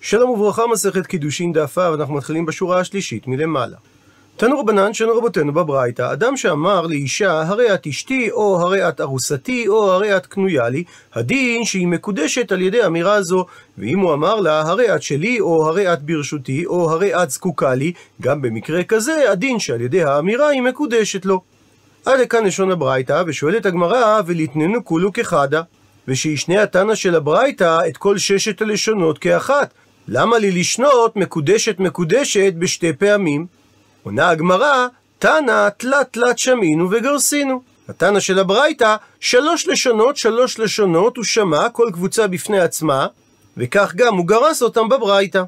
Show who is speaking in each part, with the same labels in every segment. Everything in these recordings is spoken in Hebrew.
Speaker 1: שלום וברכה, מסכת קידושין דף ו', אנחנו מתחילים בשורה השלישית מלמעלה. תנו רבנן שנו רבותינו בברייתא, אדם שאמר לאישה, הרי את אשתי, או הרי את ארוסתי, או הרי את קנויה לי, הדין שהיא מקודשת על ידי אמירה זו, ואם הוא אמר לה, הרי את שלי, או הרי את ברשותי, או הרי את זקוקה לי, גם במקרה כזה, הדין שעל ידי האמירה היא מקודשת לו. עד לכאן לשון הברייתא, ושואלת הגמרא, וליתננו כולו כחדה. ושישנה התנא של הברייתא את כל ששת הלשונות כאחת. למה לי לשנות מקודשת מקודשת בשתי פעמים? עונה הגמרא, תנא תלת תלת שמינו וגרסינו. התנא של הברייתא, שלוש לשונות, שלוש לשונות, הוא שמע כל קבוצה בפני עצמה, וכך גם הוא גרס אותם בברייתא.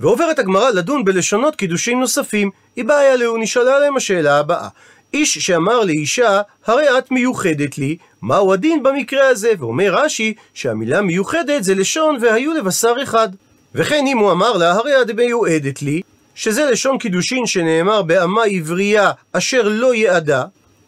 Speaker 1: ועוברת הגמרא לדון בלשונות קידושים נוספים. היא באה אליה ונשאלה להם השאלה הבאה: איש שאמר לאישה, הרי את מיוחדת לי, מהו הדין במקרה הזה? ואומר רש"י, שהמילה מיוחדת זה לשון והיו לבשר אחד. וכן אם הוא אמר לה, הרי את מיועדת לי, שזה לשון קידושין שנאמר באמה עברייה אשר לא יעדה,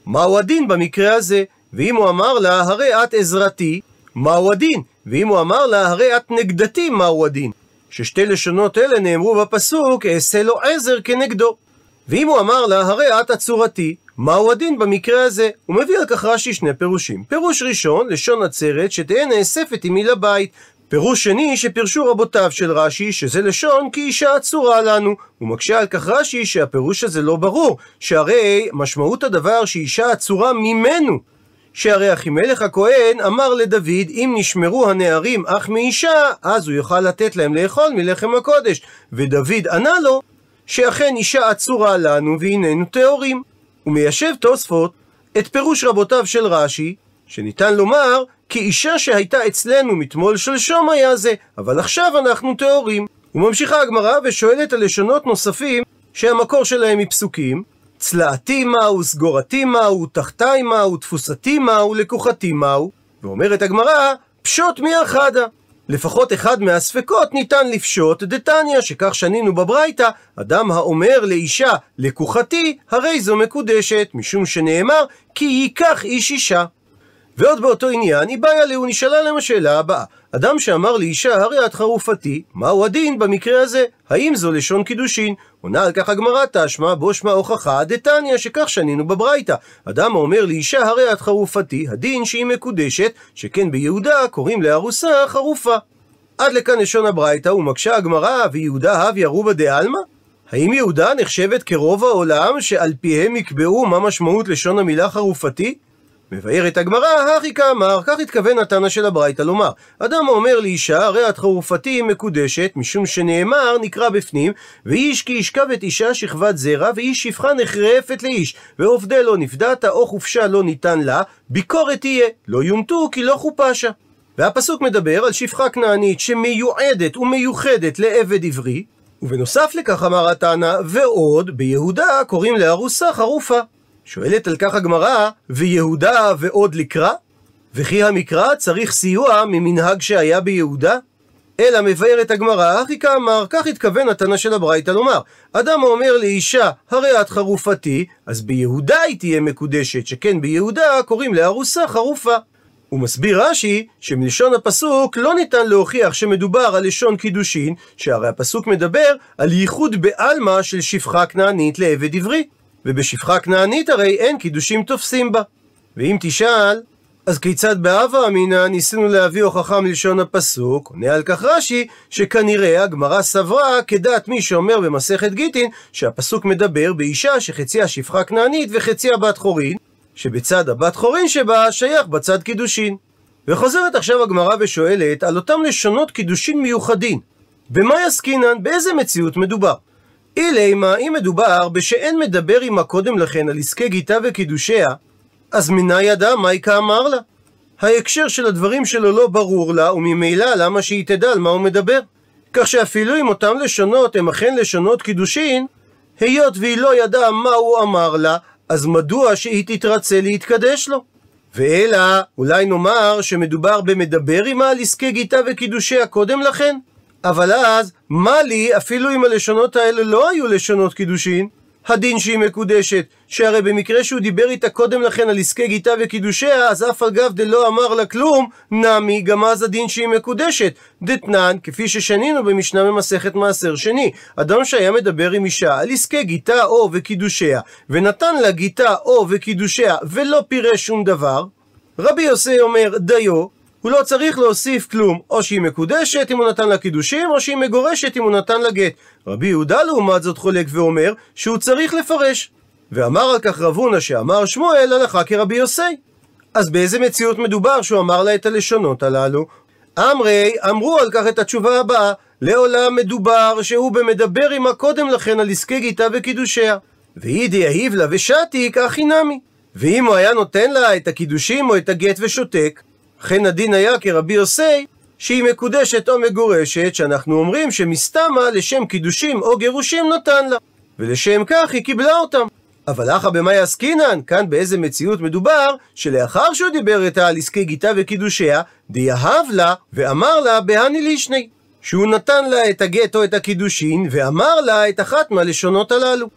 Speaker 1: מהו הדין במקרה הזה? ואם הוא אמר לה, הרי את עזרתי, מהו הדין? ואם הוא אמר לה, הרי את נגדתי, מהו הדין? ששתי לשונות אלה נאמרו בפסוק, אעשה לו עזר כנגדו. ואם הוא אמר לה, הרי את הצורתי, מהו הדין במקרה הזה? הוא מביא על כך רש"י שני פירושים. פירוש ראשון, לשון עצרת, שתהא נאספת עמי לבית. פירוש שני, שפירשו רבותיו של רש"י, שזה לשון כי אישה עצורה לנו. הוא מקשה על כך רש"י שהפירוש הזה לא ברור, שהרי משמעות הדבר שאישה עצורה ממנו. שהרי אחימלך הכהן אמר לדוד, אם נשמרו הנערים אך מאישה, אז הוא יוכל לתת להם לאכול מלחם הקודש. ודוד ענה לו, שאכן אישה עצורה לנו והננו טהורים. ומיישב תוספות את פירוש רבותיו של רש"י, שניתן לומר כי אישה שהייתה אצלנו מתמול שלשום היה זה, אבל עכשיו אנחנו טהורים. וממשיכה הגמרא ושואלת על לשונות נוספים שהמקור שלהם מפסוקים צלעתי מהו, סגורתי מהו, תחתי מהו, תפוסתי מהו, לקוחתי מהו. ואומרת הגמרא, פשוט מי אחדה. לפחות אחד מהספקות ניתן לפשוט דתניא, שכך שנינו בברייתא, אדם האומר לאישה, לקוחתי, הרי זו מקודשת, משום שנאמר, כי ייקח איש אישה. ועוד באותו עניין, היא באה אליה ונשאלה להם השאלה הבאה: אדם שאמר לאישה, הרי את חרופתי, מהו הדין במקרה הזה? האם זו לשון קידושין? עונה על כך הגמרא תשמע, בו שמע הוכחה דתניא, שכך שנינו בברייתא. אדם האומר לאישה, הרי את חרופתי, הדין שהיא מקודשת, שכן ביהודה קוראים לארוסה חרופה. עד לכאן לשון הברייתא, ומקשה הגמרא, ויהודה הב ירובה דעלמא? האם יהודה נחשבת כרוב העולם שעל פיהם יקבעו מה משמעות לשון המילה חרופתי? מבארת הגמרא, הכי כאמר, כך התכוון התנא של הברייתא לומר. אדם האומר לאישה, הרי את חרופתי מקודשת, משום שנאמר, נקרא בפנים, ואיש כי ישכבת אישה שכבת זרע, ואיש שפחה נחרפת לאיש, ועובדי לא נפדת, או חופשה לא ניתן לה, ביקורת תהיה, לא יומתו כי לא חופשה. והפסוק מדבר על שפחה כנענית שמיועדת ומיוחדת לעבד עברי, ובנוסף לכך אמר התנא, ועוד, ביהודה קוראים לארוסה חרופה. שואלת על כך הגמרא, ויהודה ועוד לקרא? וכי המקרא צריך סיוע ממנהג שהיה ביהודה? אלא מבארת הגמרא, הכי כאמר, כך התכוון התנא של הברייתא לומר, אדם האומר לאישה, הרי את חרופתי, אז ביהודה היא תהיה מקודשת, שכן ביהודה קוראים לארוסה חרופה. הוא מסביר רש"י שמלשון הפסוק לא ניתן להוכיח שמדובר על לשון קידושין, שהרי הפסוק מדבר על ייחוד בעלמא של שפחה כנענית לעבד עברי. ובשפחה כנענית הרי אין קידושים תופסים בה. ואם תשאל, אז כיצד בהווה אמינא ניסינו להביא הוכחה מלשון הפסוק? עונה על כך רש"י, שכנראה הגמרא סברה כדעת מי שאומר במסכת גיטין, שהפסוק מדבר באישה שחציה שפחה כנענית וחציה בת חורין, שבצד הבת חורין שבה שייך בצד קידושין. וחוזרת עכשיו הגמרא ושואלת על אותם לשונות קידושין מיוחדים. במה יסקינן? באיזה מציאות מדובר? אילימה, אם מדובר בשאין מדבר עמה קודם לכן על עסקי גיתה וקידושיה, אז מנה ידע מייקה אמר לה. ההקשר של הדברים שלו לא ברור לה, וממילא למה שהיא תדע על מה הוא מדבר. כך שאפילו אם אותם לשונות הם אכן לשונות קידושין, היות והיא לא ידעה מה הוא אמר לה, אז מדוע שהיא תתרצה להתקדש לו? ואלא, אולי נאמר שמדובר במדבר עמה על עסקי גיתה וקידושיה קודם לכן? אבל אז, מה לי, אפילו אם הלשונות האלה לא היו לשונות קידושין, הדין שהיא מקודשת, שהרי במקרה שהוא דיבר איתה קודם לכן על עסקי גיתה וקידושיה, אז אף על גב דלא אמר לה כלום, נמי, גם אז הדין שהיא מקודשת. דתנן, כפי ששנינו במשנה במסכת מעשר שני, אדם שהיה מדבר עם אישה על עסקי גיתה או וקידושיה, ונתן לה גיתה או וקידושיה, ולא פירש שום דבר, רבי יוסי אומר, דיו, הוא לא צריך להוסיף כלום, או שהיא מקודשת אם הוא נתן לה קידושים, או שהיא מגורשת אם הוא נתן לה גט. רבי יהודה לעומת זאת חולק ואומר שהוא צריך לפרש. ואמר על כך רב הונא שאמר שמואל הלכה כרבי יוסי. אז באיזה מציאות מדובר שהוא אמר לה את הלשונות הללו? אמרי אמרו על כך את התשובה הבאה, לעולם מדובר שהוא במדבר עמה קודם לכן על עסקי גיתה וקידושיה. ואידי אהיב לה ושתיק אחי נמי. ואם הוא היה נותן לה את הקידושים או את הגט ושותק, אכן הדין היה כרבי יוסי, שהיא מקודשת או מגורשת, שאנחנו אומרים שמסתמה לשם קידושים או גירושים נתן לה, ולשם כך היא קיבלה אותם. אבל אחא במאי עסקינן, כאן באיזה מציאות מדובר, שלאחר שהוא דיבר איתה על עסקי גיתה וקידושיה, דיהב לה ואמר לה בהני לישני. שהוא נתן לה את הגט או את הקידושין, ואמר לה את אחת מהלשונות הללו.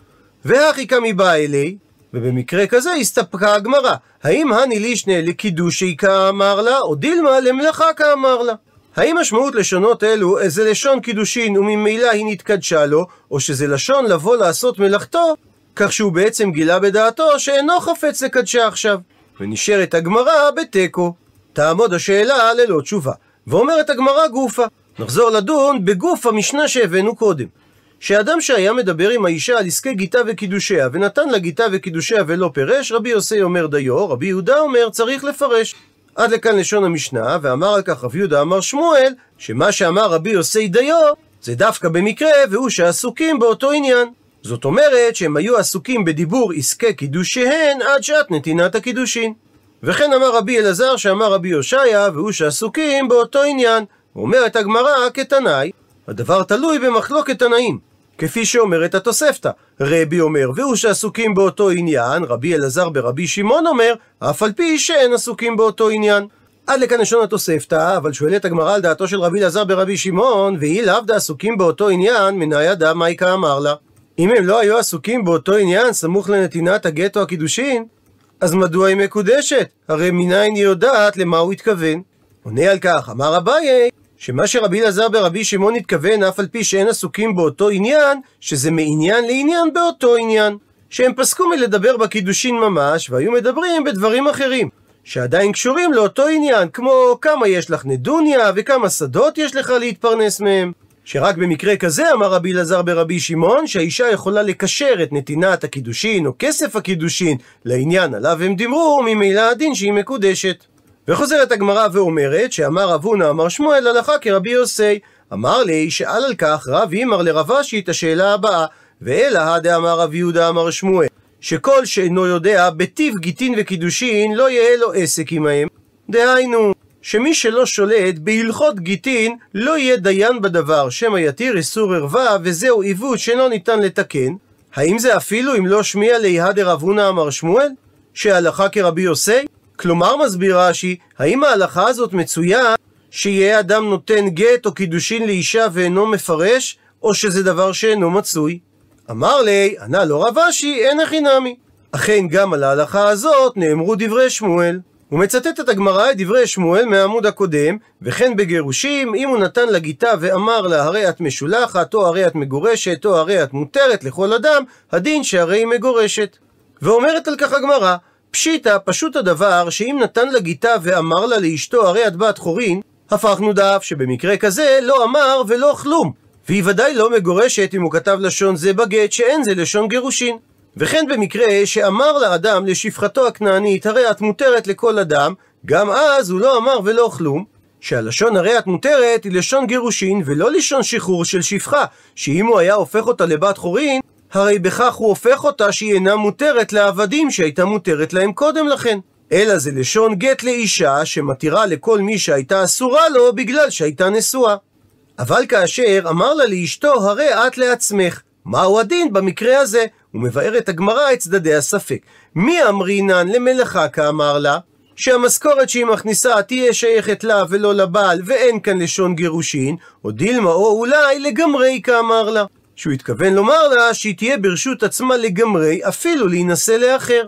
Speaker 1: והכי קמי בא אלי, ובמקרה כזה הסתפקה הגמרא. האם הני לישנה לקידושי כאמר לה, או דילמה למלאכה כאמר לה? האם משמעות לשונות אלו איזה לשון קידושין וממילא היא נתקדשה לו, או שזה לשון לבוא לעשות מלאכתו, כך שהוא בעצם גילה בדעתו שאינו חפץ לקדשה עכשיו. ונשארת הגמרא בתיקו. תעמוד השאלה ללא תשובה. ואומרת הגמרא גופה. נחזור לדון בגוף המשנה שהבאנו קודם. שאדם שהיה מדבר עם האישה על עסקי גיתה וקידושיה, ונתן לה גיתה וקידושיה ולא פירש, רבי יוסי אומר דיו, רבי יהודה אומר צריך לפרש. עד לכאן לשון המשנה, ואמר על כך רבי יהודה אמר שמואל, שמה שאמר רבי יוסי דיו, זה דווקא במקרה, והוא שעסוקים באותו עניין. זאת אומרת שהם היו עסוקים בדיבור עסקי קידושיהן עד שעת נתינת הקידושין. וכן אמר רבי אלעזר שאמר רבי הושעיה, והוא שעסוקים באותו עניין. אומרת הגמרא כתנאי, הדבר תלוי במחלוקת תנאים. כפי שאומרת התוספתא. רבי אומר, והוא שעסוקים באותו עניין, רבי אלעזר ברבי שמעון אומר, אף על פי שאין עסוקים באותו עניין. עד לכאן לשון התוספתא, אבל שואלת הגמרא על דעתו של רבי אלעזר ברבי שמעון, והיא לאו עסוקים באותו עניין, מניה דא מייקה אמר לה. אם הם לא היו עסוקים באותו עניין, סמוך לנתינת הגט או הקידושין, אז מדוע היא מקודשת? הרי מניין היא יודעת למה הוא התכוון. עונה על כך, אמר אביי, שמה שרבי אלעזר ברבי שמעון התכוון, אף על פי שאין עסוקים באותו עניין, שזה מעניין לעניין באותו עניין. שהם פסקו מלדבר בקידושין ממש, והיו מדברים בדברים אחרים, שעדיין קשורים לאותו עניין, כמו כמה יש לך נדוניה, וכמה שדות יש לך להתפרנס מהם. שרק במקרה כזה אמר רבי אלעזר ברבי שמעון, שהאישה יכולה לקשר את נתינת הקידושין או כסף הקידושין לעניין עליו הם דיברו, ממילא הדין שהיא מקודשת. וחוזרת הגמרא ואומרת שאמר רב הונא אמר שמואל הלכה כרבי יוסי. אמר לי שאל על כך רב אימר לרב אשי את השאלה הבאה ואלא הדאמר רב יהודה אמר שמואל שכל שאינו יודע בטיב גיטין וקידושין לא יהיה לו עסק עמהם. דהיינו שמי שלא שולט בהלכות גיטין לא יהיה דיין בדבר שמא יתיר איסור ערווה וזהו עיוות שאינו ניתן לתקן. האם זה אפילו אם לא שמיע ליהא דרב הונא אמר שמואל? שהלכה כרבי יוסי כלומר, מסביר רש"י, האם ההלכה הזאת מצויה שיהיה אדם נותן גט או קידושין לאישה ואינו מפרש, או שזה דבר שאינו מצוי? אמר לי, ענה לו רב אשי, אין הכי נמי. אכן, גם על ההלכה הזאת נאמרו דברי שמואל. הוא מצטט את הגמרא את דברי שמואל מהעמוד הקודם, וכן בגירושים, אם הוא נתן לגיטה ואמר לה הרי את משולחת, או הרי את מגורשת, או הרי את מותרת לכל אדם, הדין שהרי היא מגורשת. ואומרת על כך הגמרא, פשיטא, פשוט הדבר, שאם נתן לה גיטה ואמר לה לאשתו הרי את בת חורין, הפכנו דף שבמקרה כזה לא אמר ולא כלום. והיא ודאי לא מגורשת אם הוא כתב לשון זה בגט שאין זה לשון גירושין. וכן במקרה שאמר לאדם לשפחתו הכנענית הרי את מותרת לכל אדם, גם אז הוא לא אמר ולא כלום, שהלשון הרי את מותרת היא לשון גירושין ולא לשון שחרור של שפחה, שאם הוא היה הופך אותה לבת חורין, הרי בכך הוא הופך אותה שהיא אינה מותרת לעבדים שהייתה מותרת להם קודם לכן. אלא זה לשון גט לאישה שמתירה לכל מי שהייתה אסורה לו בגלל שהייתה נשואה. אבל כאשר אמר לה לאשתו, הרי את לעצמך. מהו הדין במקרה הזה? הוא מבאר את הגמרא את צדדי הספק. מי אמרינן למלאכה כאמר לה? שהמשכורת שהיא מכניסה תהיה שייכת לה ולא לבעל, ואין כאן לשון גירושין, או דילמה או אולי לגמרי כאמר לה. שהוא התכוון לומר לה שהיא תהיה ברשות עצמה לגמרי, אפילו להינשא לאחר.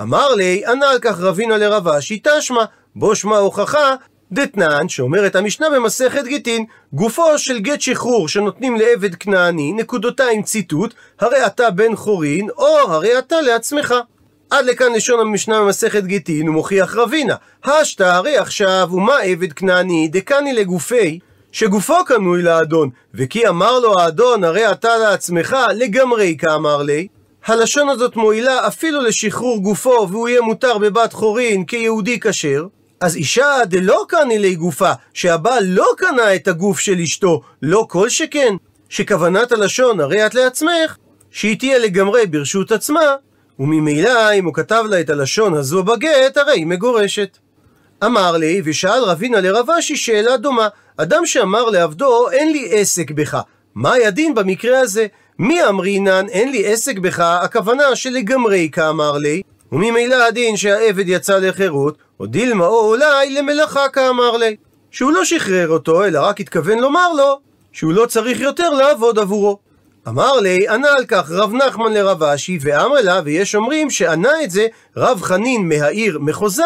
Speaker 1: אמר לי, ענה על כך רבינה לרב אשי תשמע, בו שמע הוכחה דתנן, שאומרת המשנה במסכת גיטין, גופו של גט שחרור שנותנים לעבד כנעני, נקודותיים ציטוט, הרי אתה בן חורין, או הרי אתה לעצמך. עד לכאן לשון המשנה במסכת גיטין, הוא מוכיח רבינה. השתא הרי עכשיו, ומה עבד כנעני, דקני לגופי, שגופו קנוי לאדון, וכי אמר לו האדון, הרי אתה לעצמך, לגמרי כאמר לי. הלשון הזאת מועילה אפילו לשחרור גופו, והוא יהיה מותר בבת חורין כיהודי כשר. אז אישה דלא קני לי גופה, שהבעל לא קנה את הגוף של אשתו, לא כל שכן, שכוונת הלשון הרי את לעצמך, שהיא תהיה לגמרי ברשות עצמה, וממילא אם הוא כתב לה את הלשון הזו בגט, הרי היא מגורשת. אמר לי, ושאל רבינה לרב אשי שאלה דומה, אדם שאמר לעבדו, אין לי עסק בך, מה הדין במקרה הזה? מי אמרינן, אין לי עסק בך, הכוונה שלגמרי כאמר לי, וממילא הדין שהעבד יצא לחירות, או דילמה או אולי למלאכה כאמר לי. שהוא לא שחרר אותו, אלא רק התכוון לומר לו שהוא לא צריך יותר לעבוד עבורו. אמר לי, ענה על כך רב נחמן לרב אשי, ואמר לה, ויש אומרים שענה את זה רב חנין מהעיר מחוזה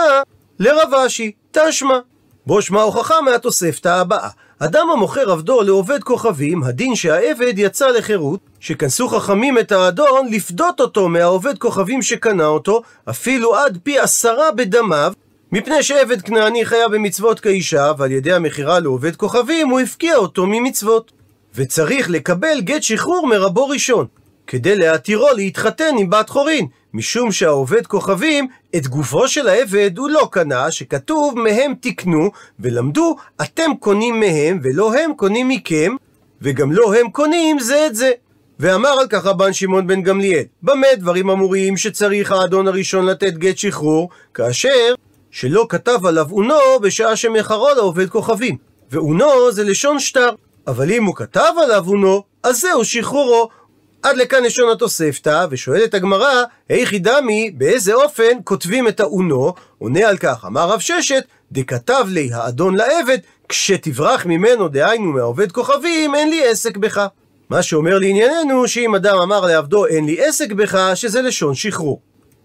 Speaker 1: לרב אשי, תשמע. בו שמע הוכחה מהתוספתא הבאה. אדם המוכר עבדו לעובד כוכבים, הדין שהעבד יצא לחירות, שכנסו חכמים את האדון לפדות אותו מהעובד כוכבים שקנה אותו, אפילו עד פי עשרה בדמיו, מפני שעבד כנעני חיה במצוות כאישה, ועל ידי המכירה לעובד כוכבים הוא הפקיע אותו ממצוות. וצריך לקבל גט שחרור מרבו ראשון, כדי להתירו להתחתן עם בת חורין, משום שהעובד כוכבים, את גופו של העבד הוא לא קנה, שכתוב מהם תקנו, ולמדו אתם קונים מהם, ולא הם קונים מכם, וגם לא הם קונים זה את זה. ואמר על כך רבן שמעון בן גמליאל, במה דברים אמורים שצריך האדון הראשון לתת גט שחרור, כאשר שלא כתב עליו אונו בשעה שמחרו לעובד כוכבים. ואונו זה לשון שטר, אבל אם הוא כתב עליו אונו, אז זהו שחרורו. עד לכאן לשון התוספתא, ושואלת הגמרא, היכי דמי, באיזה אופן כותבים את האונו? עונה על כך, אמר רב ששת, דכתב לי האדון לעבד, כשתברח ממנו, דהיינו מהעובד כוכבים, אין לי עסק בך. מה שאומר לענייננו, שאם אדם אמר לעבדו אין לי עסק בך, שזה לשון שחרור.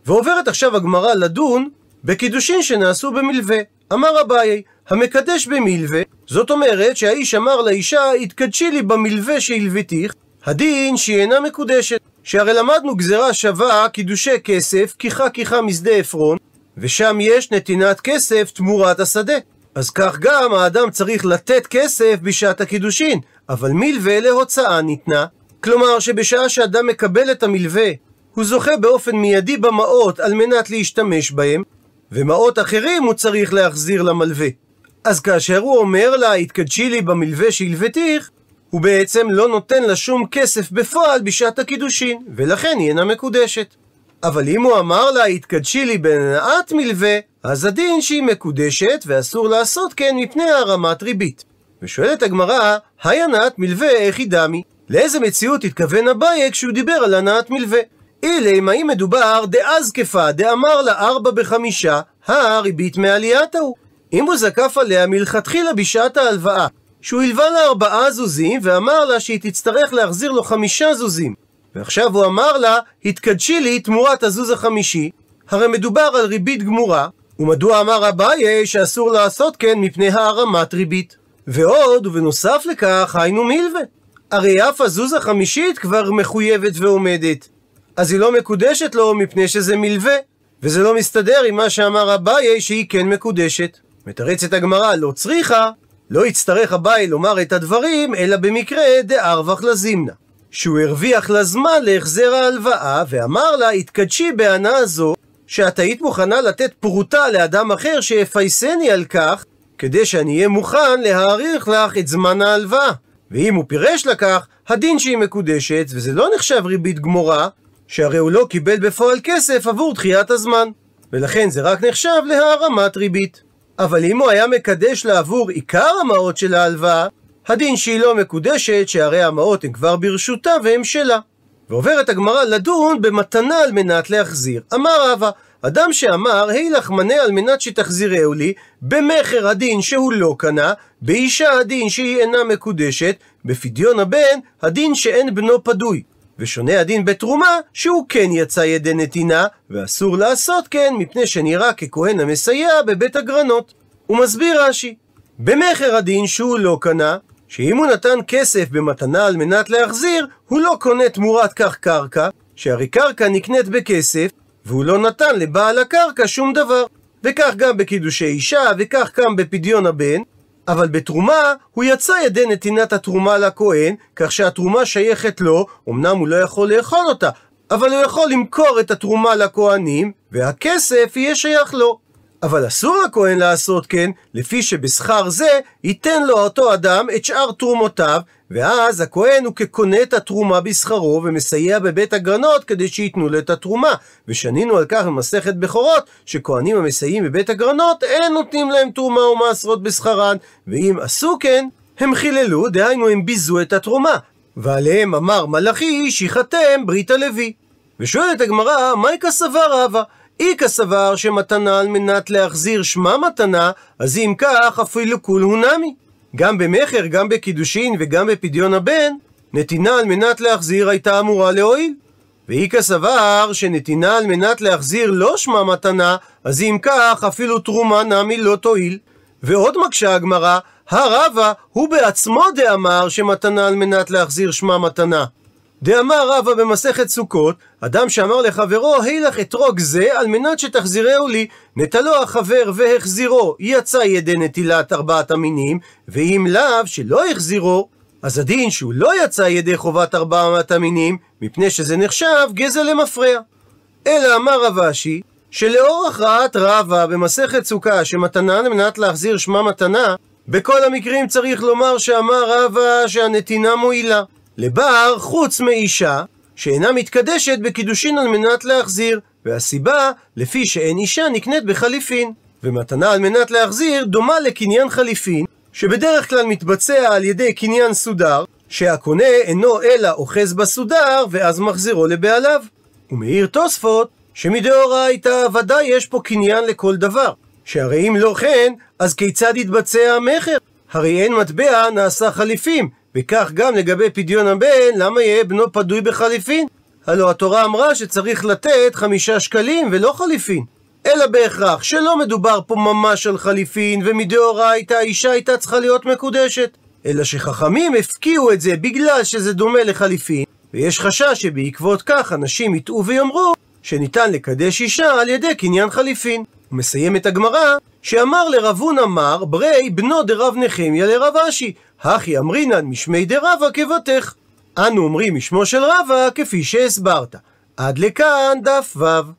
Speaker 1: ועוברת עכשיו הגמרא לדון בקידושין שנעשו במלווה. אמר אביי, המקדש במלווה, זאת אומרת שהאיש אמר לאישה, התקדשי לי במלווה שהלוויתיך, הדין שהיא אינה מקודשת. שהרי למדנו גזירה שווה קידושי כסף, כיחה כיחה משדה עפרון, ושם יש נתינת כסף תמורת השדה. אז כך גם האדם צריך לתת כסף בשעת הקידושין, אבל מלווה להוצאה ניתנה. כלומר שבשעה שאדם מקבל את המלווה, הוא זוכה באופן מיידי במעות על מנת להשתמש בהם, ומעות אחרים הוא צריך להחזיר למלווה. אז כאשר הוא אומר לה, התקדשי לי במלווה שהלוותיך, הוא בעצם לא נותן לה שום כסף בפועל בשעת הקידושין, ולכן היא אינה מקודשת. אבל אם הוא אמר לה, התקדשי לי בהנעת מלווה, אז הדין שהיא מקודשת, ואסור לעשות כן מפני הרמת ריבית. ושואלת הגמרא, היי הנעת מלווה איך היא דמי? לאיזה מציאות התכוון אביי כשהוא דיבר על הנעת מלווה? אילם, האם מדובר דאז כפה, דאמר לה ארבע בחמישה, הריבית מעליית ההוא. אם הוא זקף עליה מלכתחילה בשעת ההלוואה, שהוא הלווה לה ארבעה זוזים, ואמר לה שהיא תצטרך להחזיר לו חמישה זוזים. ועכשיו הוא אמר לה, התקדשי לי תמורת הזוז החמישי, הרי מדובר על ריבית גמורה, ומדוע אמר אביי שאסור לעשות כן מפני הערמת ריבית? ועוד, ובנוסף לכך, היינו מלווה. הרי אף הזוז החמישית כבר מחויבת ועומדת. אז היא לא מקודשת לו מפני שזה מלווה, וזה לא מסתדר עם מה שאמר אביי שהיא כן מקודשת. מתרצת הגמרא, לא צריכה, לא יצטרך אביי לומר את הדברים, אלא במקרה דארווח לזימנה. שהוא הרוויח לה זמן להחזר ההלוואה, ואמר לה, התקדשי בהנאה זו, שאת היית מוכנה לתת פרוטה לאדם אחר שיפייסני על כך, כדי שאני אהיה מוכן להאריך לך את זמן ההלוואה. ואם הוא פירש לכך, הדין שהיא מקודשת, וזה לא נחשב ריבית גמורה, שהרי הוא לא קיבל בפועל כסף עבור דחיית הזמן, ולכן זה רק נחשב להערמת ריבית. אבל אם הוא היה מקדש לה עבור עיקר המעות של ההלוואה, הדין שהיא לא מקודשת, שהרי המעות הן כבר ברשותה והן שלה. ועוברת הגמרא לדון במתנה על מנת להחזיר. אמר רבא, אדם שאמר, היי לך מנה על מנת שתחזירהו לי, במכר הדין שהוא לא קנה, באישה הדין שהיא אינה מקודשת, בפדיון הבן, הדין שאין בנו פדוי. ושונה הדין בתרומה, שהוא כן יצא ידי נתינה, ואסור לעשות כן, מפני שנראה ככהן המסייע בבית הגרנות. הוא מסביר רש"י, במכר הדין שהוא לא קנה, שאם הוא נתן כסף במתנה על מנת להחזיר, הוא לא קונה תמורת כך קרקע, שהרי קרקע נקנית בכסף, והוא לא נתן לבעל הקרקע שום דבר. וכך גם בקידושי אישה, וכך גם בפדיון הבן, אבל בתרומה הוא יצא ידי נתינת התרומה לכהן, כך שהתרומה שייכת לו, אמנם הוא לא יכול לאכול אותה, אבל הוא יכול למכור את התרומה לכהנים, והכסף יהיה שייך לו. אבל אסור לכהן לעשות כן, לפי שבשכר זה ייתן לו אותו אדם את שאר תרומותיו, ואז הכהן הוא כקונה את התרומה בשכרו ומסייע בבית הגרנות כדי שייתנו לו את התרומה. ושנינו על כך במסכת בכורות, שכהנים המסייעים בבית הגרנות, אין נותנים להם תרומה או מעשרות בשכרן, ואם עשו כן, הם חיללו, דהיינו הם ביזו את התרומה. ועליהם אמר מלאכי, שיחתם ברית הלוי. ושואלת הגמרא, מהי סבר רבא? איכא סבר שמתנה על מנת להחזיר שמע מתנה, אז אם כך אפילו כול הוא נמי. גם במכר, גם בקידושין וגם בפדיון הבן, נתינה על מנת להחזיר הייתה אמורה להועיל. ואיכא סבר שנתינה על מנת להחזיר לא שמע מתנה, אז אם כך אפילו תרומה נמי לא תועיל. ועוד מקשה הגמרא, הרבה הוא בעצמו דאמר שמתנה על מנת להחזיר שמע מתנה. דאמר רבא במסכת סוכות, אדם שאמר לחברו, הילך אתרוג זה על מנת שתחזירהו לי, נטלו החבר והחזירו, יצא ידי נטילת ארבעת המינים, ואם לאו שלא החזירו, אז הדין שהוא לא יצא ידי חובת ארבעת המינים, מפני שזה נחשב גזל למפרע. אלא אמר רב אשי, שלאור הכרעת רבא במסכת סוכה שמתנה על מנת להחזיר שמה מתנה, בכל המקרים צריך לומר שאמר רבא שהנתינה מועילה. לבר חוץ מאישה שאינה מתקדשת בקידושין על מנת להחזיר, והסיבה, לפי שאין אישה נקנית בחליפין. ומתנה על מנת להחזיר דומה לקניין חליפין, שבדרך כלל מתבצע על ידי קניין סודר, שהקונה אינו אלא אוחז בסודר, ואז מחזירו לבעליו. ומעיר תוספות, שמדאורייתא ודאי יש פה קניין לכל דבר. שהרי אם לא כן, אז כיצד יתבצע המכר? הרי אין מטבע נעשה חליפים, וכך גם לגבי פדיון הבן, למה יהיה בנו פדוי בחליפין? הלא התורה אמרה שצריך לתת חמישה שקלים ולא חליפין. אלא בהכרח שלא מדובר פה ממש על חליפין, ומדאורייתא האישה הייתה צריכה להיות מקודשת. אלא שחכמים הפקיעו את זה בגלל שזה דומה לחליפין, ויש חשש שבעקבות כך אנשים יטעו ויאמרו שניתן לקדש אישה על ידי קניין חליפין. את הגמרא, שאמר לרבון אמר, ברי בנו דרב נחמיה לרב אשי, הכי אמרינן משמי דרבה כבתך. אנו אומרים משמו של רבא כפי שהסברת. עד לכאן דף ו'.